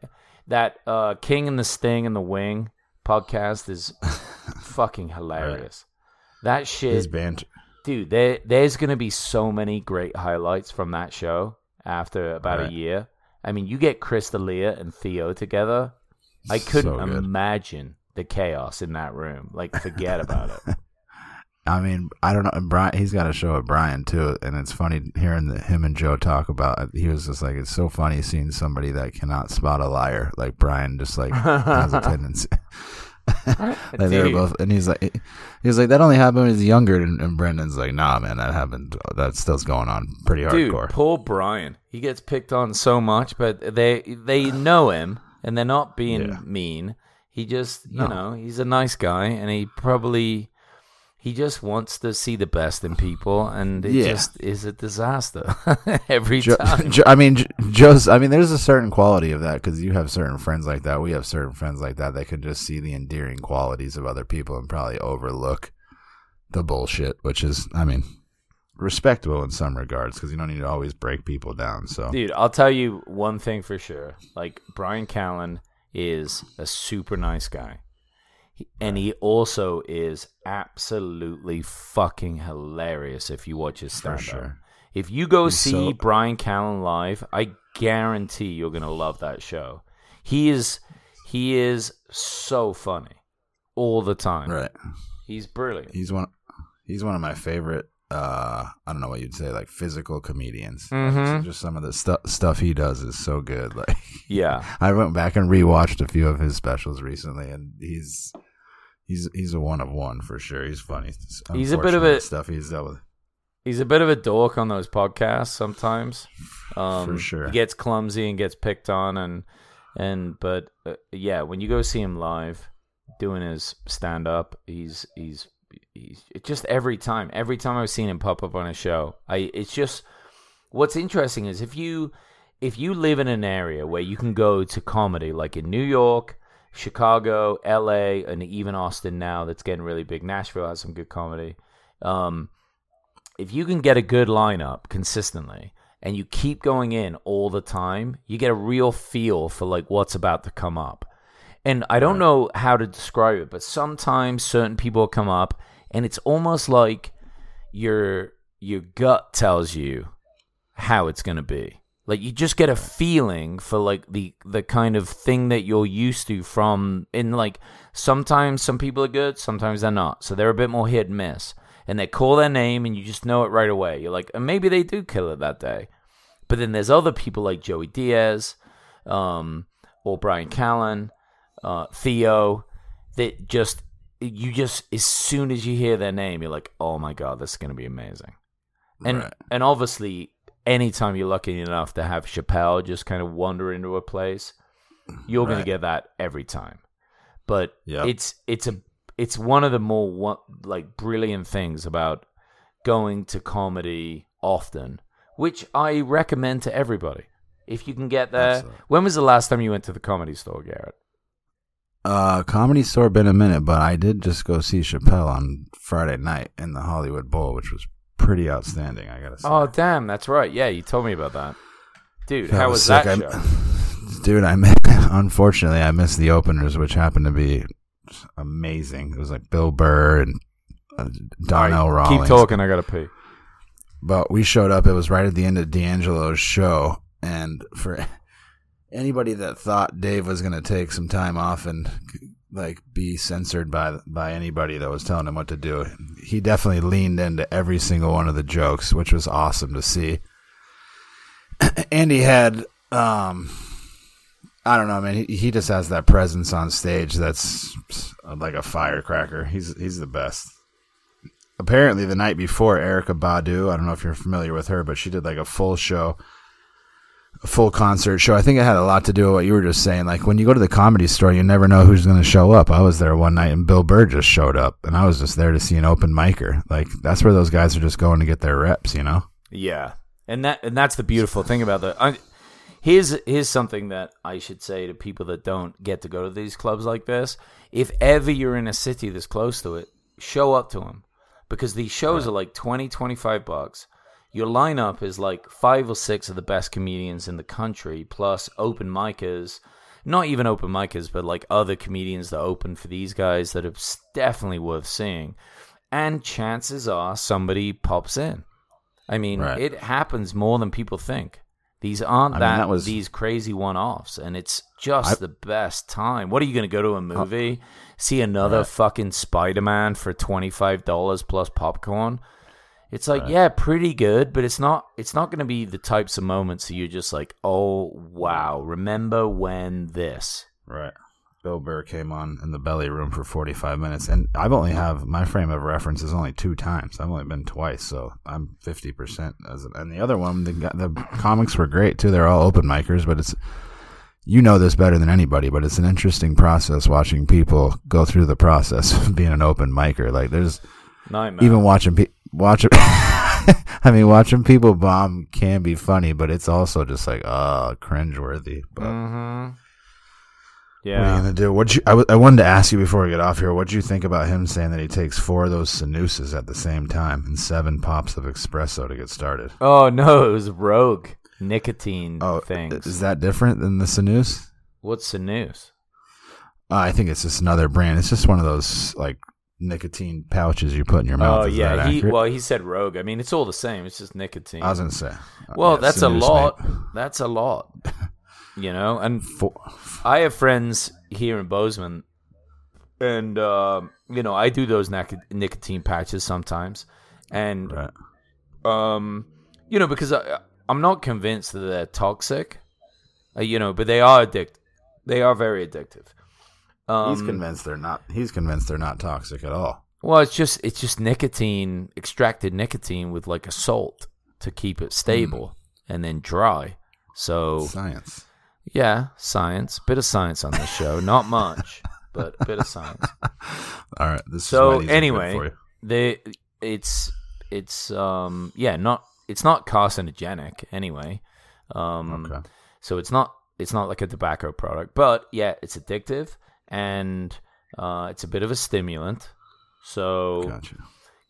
that uh, King and the Sting and the Wing podcast is fucking hilarious. That shit, His banter. dude. There there's gonna be so many great highlights from that show after about Right. a year. I mean, you get Chris D'Elia and Theo together. I couldn't So imagine the chaos in that room. Like, forget about it. I mean, I don't know. and Brian, he's got a show with Brian too, and it's funny hearing the, him and Joe talk about. it. He was just like, it's so funny seeing somebody that cannot spot a liar, like Brian, just like has a tendency. like they were both, and he's like, he was like, that only happened when he's younger, and, and Brendan's like, nah, man, that happened. That still's going on pretty Dude, hardcore. poor Brian. He gets picked on so much, but they they know him and they're not being Yeah. mean. He just, you No. know, he's a nice guy and he probably he just wants to see the best in people and it Yeah. just is a disaster every Joe, time. Joe, I mean, Jo- Joe's. I mean, there's a certain quality of that because you have certain friends like that. We have certain friends like that that can just see the endearing qualities of other people and probably overlook the bullshit, which is, I mean, respectable in some regards because you don't need to always break people down. So, Dude, I'll tell you one thing for sure. Like Brian Callen is a super nice guy. And he also is absolutely fucking hilarious if you watch his stand up. sure. If you go He's see so- Brian Callen live, I guarantee you're gonna love that show. He is he is so funny all the time. right, He's brilliant. he's one. He's one of my favorite uh I don't know what you'd say like physical comedians. Mhm. Just some of the stu- stuff he does is so good. Like Yeah. I went back and rewatched a few of his specials recently, and he's he's he's a one of one for sure. He's funny. He's a bit of a- stuff he's dealt with. He's a bit of a dork on those podcasts sometimes. Um, For sure. He gets clumsy and gets picked on, and and but uh, yeah, when you go see him live doing his stand up, he's he's he's just every time, every time I've seen him pop up on a show, I it's just what's interesting is if you if you live in an area where you can go to comedy, like in New York, Chicago, L.A., and even Austin now, that's getting really big. Nashville has some good comedy. Um, if you can get a good lineup consistently and you keep going in all the time, you get a real feel for like what's about to come up. And I don't know how to describe it, but sometimes certain people come up and it's almost like your your gut tells you how it's going to be. Like you just get a feeling for like the the kind of thing that you're used to from in like sometimes some people are good, sometimes they're not. So they're a bit more hit and miss. And they call their name and you just know it right away. You're like, and maybe they do kill it that day. But then there's other people like Joey Diaz, um, or Brian Callen, uh, Theo, that just you just as soon as you hear their name, you're like, oh my god, this is gonna be amazing. And Right. and obviously, anytime you're lucky enough to have Chappelle just kind of wander into a place, you're gonna get that every time. But Yep. it's it's a it's one of the more one, like brilliant things about going to comedy often, which I recommend to everybody. If you can get there. Absolutely. When was the last time you went to the comedy store, Garrett? Uh, comedy store been a minute, but I did just go see Chappelle on Friday night in the Hollywood Bowl, which was pretty outstanding. I gotta say. Oh, damn, that's right. Yeah, you told me about that. Dude, That how was, sick. that I- show? Dude, I mi- unfortunately I missed the openers, which happened to be amazing. It was like Bill Burr and uh, Donnell right, Rawlings. Keep talking, I gotta pee. But we showed up. It was right at the end of D'Angelo's show, and for anybody that thought Dave was going to take some time off and like be censored by by anybody that was telling him what to do, he definitely leaned into every single one of the jokes, which was awesome to see. and he had, um, I don't know, man. He, he just has that presence on stage that's like a firecracker. He's he's the best apparently the night before Erykah Badu, I don't know if you're familiar with her, but she did like a full show, full concert show. I think it had a lot to do with what you were just saying. Like when you go to the comedy store, you never know who's going to show up. I was there one night and Bill Burr just showed up, and I was just there to see an open micer. Like that's where those guys are just going to get their reps, you know? Yeah, and that and that's the beautiful thing about the. I, here's here's something that I should say to people that don't get to go to these clubs like this. If ever you're in a city that's close to it, show up to them because these shows are like 20, 25 bucks. Your lineup is like five or six of the best comedians in the country, plus open micers. Not even open micers, but like other comedians that open for these guys that are definitely worth seeing. And chances are somebody pops in. I mean, Right. it happens more than people think. These aren't I mean, that, that was- these crazy one-offs, and it's just I- the best time. What are you going to go to a uh, movie, see another Right. fucking Spider-Man for twenty five dollars plus popcorn? It's like, yeah, pretty good, but it's not. It's not going to be the types of moments that you're just like, oh wow, remember when this? Right. Bill Burr came on in the belly room for 45 minutes, and I've only have my frame of reference is only two times. I've only been twice, so I'm 50% as and the other one, the the comics were great too. They're all open micers, but it's you know this better than anybody, but it's an interesting process watching people go through the process of being an open micer. Like there's Nightmare. even watching pe- watching I mean watching people bomb can be funny, but it's also just like uh cringeworthy. But mm-hmm. what are you Yeah. gonna do? What you? I, w- I wanted to ask you before we get off here. What do you think about him saying that he takes four of those sinuses at the same time and seven pops of espresso to get started? Oh no, it was Rogue nicotine Oh, things. is that different than the sinus? What's news? Uh, I think it's just another brand. It's just one of those like nicotine pouches you put in your mouth. Oh Is yeah, he well he said Rogue. I mean, it's all the same. It's just nicotine. I was gonna say. uh, well, yeah, that's a lot. That's a lot. You know, and Four, I have friends here in Bozeman, and uh, you know I do those nic- nicotine patches sometimes, and Right. um, you know, because I, I'm not convinced that they're toxic, uh, you know, but they are addict. They are very addictive. Um, he's convinced they're not. He's convinced they're not toxic at all. Well, it's just it's just nicotine, extracted nicotine with like a salt to keep it stable and then dry. So Science. yeah, science, bit of science on this show, not much, but a bit of science. All right. This So, is why these are good anyway. They it's it's um yeah, not it's not carcinogenic anyway. Um Okay. so it's not it's not like a tobacco product, but yeah, it's addictive and uh it's a bit of a stimulant. So Gotcha.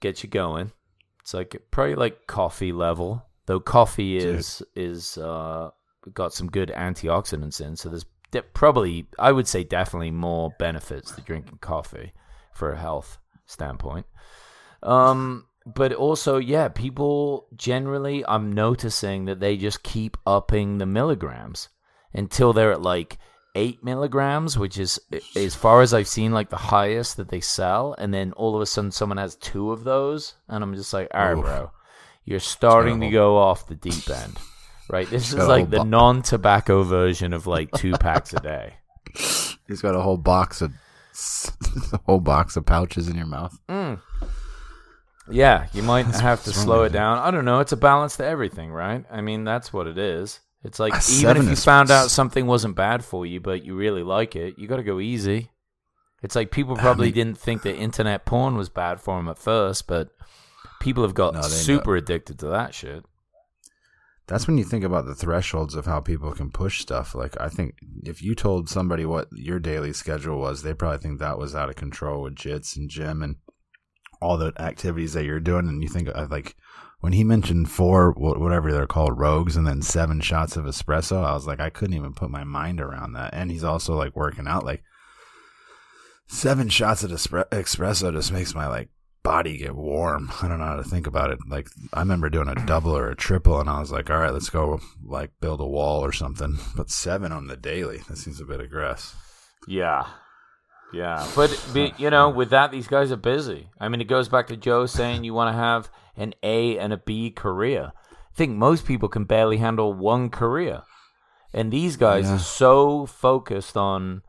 get you going. It's like probably like coffee level, though coffee Dude. is is uh, got some good antioxidants in. So there's de- probably I would say definitely more benefits to drinking coffee for a health standpoint. Um, but also, yeah, people generally I'm noticing that they just keep upping the milligrams until they're at like eight milligrams, which is as far as I've seen, like the highest that they sell. And then all of a sudden, someone has two of those, and I'm just like, all right, Oof. bro, you're starting to go off the deep end, right? This is like the bo- non-tobacco version of like two packs a day. He's got a whole box of a whole box of pouches in your mouth. Mm. Yeah, you might have to slow it down. I don't know. It's a balance to everything, right? I mean, that's what it is. It's like A even if you found out something wasn't bad for you, but you really like it, you got to go easy. It's like people ah, probably mean- didn't think that internet porn was bad for them at first, but people have got No, super addicted to that shit. That's when you think about the thresholds of how people can push stuff. Like I think if you told somebody what your daily schedule was, they probably think that was out of control with jits and gym and all the activities that you're doing. And you think uh, like when he mentioned four, whatever they're called, rogues, and then seven shots of espresso, I was like, I couldn't even put my mind around that. And he's also like working out, like seven shots of espre- espresso just makes my like body get warm. I don't know how to think about it. Like I remember doing a double or a triple, and I was like, all right, let's go like build a wall or something. But seven on the daily, that seems a bit aggressive. Yeah. Yeah. But, you know, with that, these guys are busy. I mean, it goes back to Joe saying you want to have an A and a B career. I think most people can barely handle one career. And these guys Yeah. are so focused on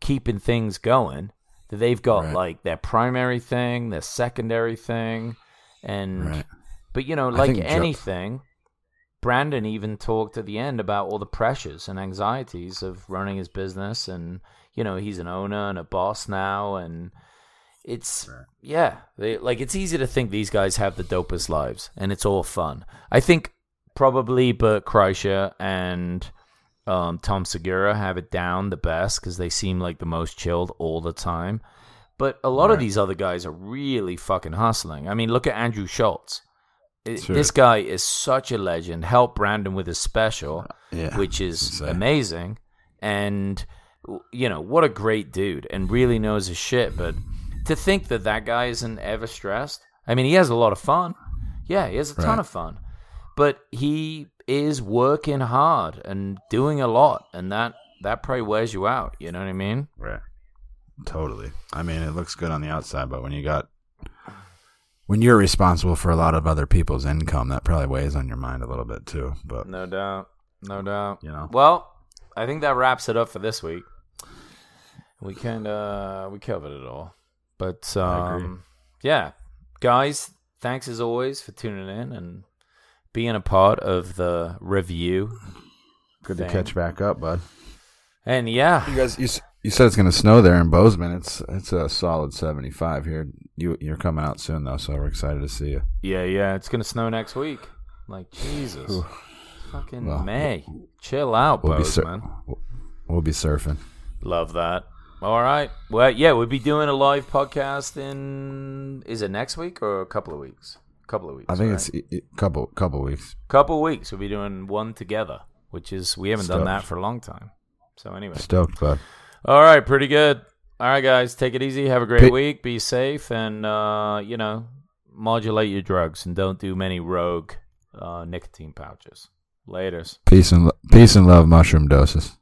keeping things going that they've got Right. like their primary thing, their secondary thing. And, Right. but, you know, like Joe- anything, Brendan even talked at the end about all the pressures and anxieties of running his business and you know he's an owner and a boss now and it's yeah they, like it's easy to think these guys have the dopest lives and it's all fun i think probably bert kreischer and um, tom segura have it down the best because they seem like the most chilled all the time but a lot of these other guys are really fucking hustling i mean look at andrew schulz Sure. this guy is such a legend helped brendan with his special Yeah, which is insane. amazing. And you know what a great dude, and really knows his shit. But to think that that guy isn't ever stressed. I mean, he has a lot of fun. Yeah, he has a ton Right. of fun, but he is working hard and doing a lot, and that that probably wears you out. You know what I mean? Right. Totally. I mean, it looks good on the outside, but when you got when you're responsible for a lot of other people's income, that probably weighs on your mind a little bit too. But No doubt. No doubt. you know, Well, I think that wraps it up for this week. We kind of we covered it all, but um, yeah, guys, thanks as always for tuning in and being a part of the review. good thing. to catch back up, bud. And yeah, You guys, you, you said it's going to snow there in Bozeman. It's it's a solid seventy five here. You you're coming out soon though, so we're excited to see you. yeah, yeah, it's gonna snow next week. Like Jesus, fucking Well, May. Chill out, We'll be sur- we'll, we'll be surfing. Love that. All right. Well, yeah, we'll be doing a live podcast in. Is it next week or a couple of weeks? A couple of weeks. I think right? it's a couple couple weeks. couple of weeks. We'll be doing one together, which is we haven't done that for a long time. So anyway, Stoked, bud. all right, pretty good. All right, guys, take it easy. Have a great Pe- week. Be safe, and uh, you know, modulate your drugs, and don't do many rogue uh, nicotine pouches. Later's. Peace and lo- peace and love, mushroom doses.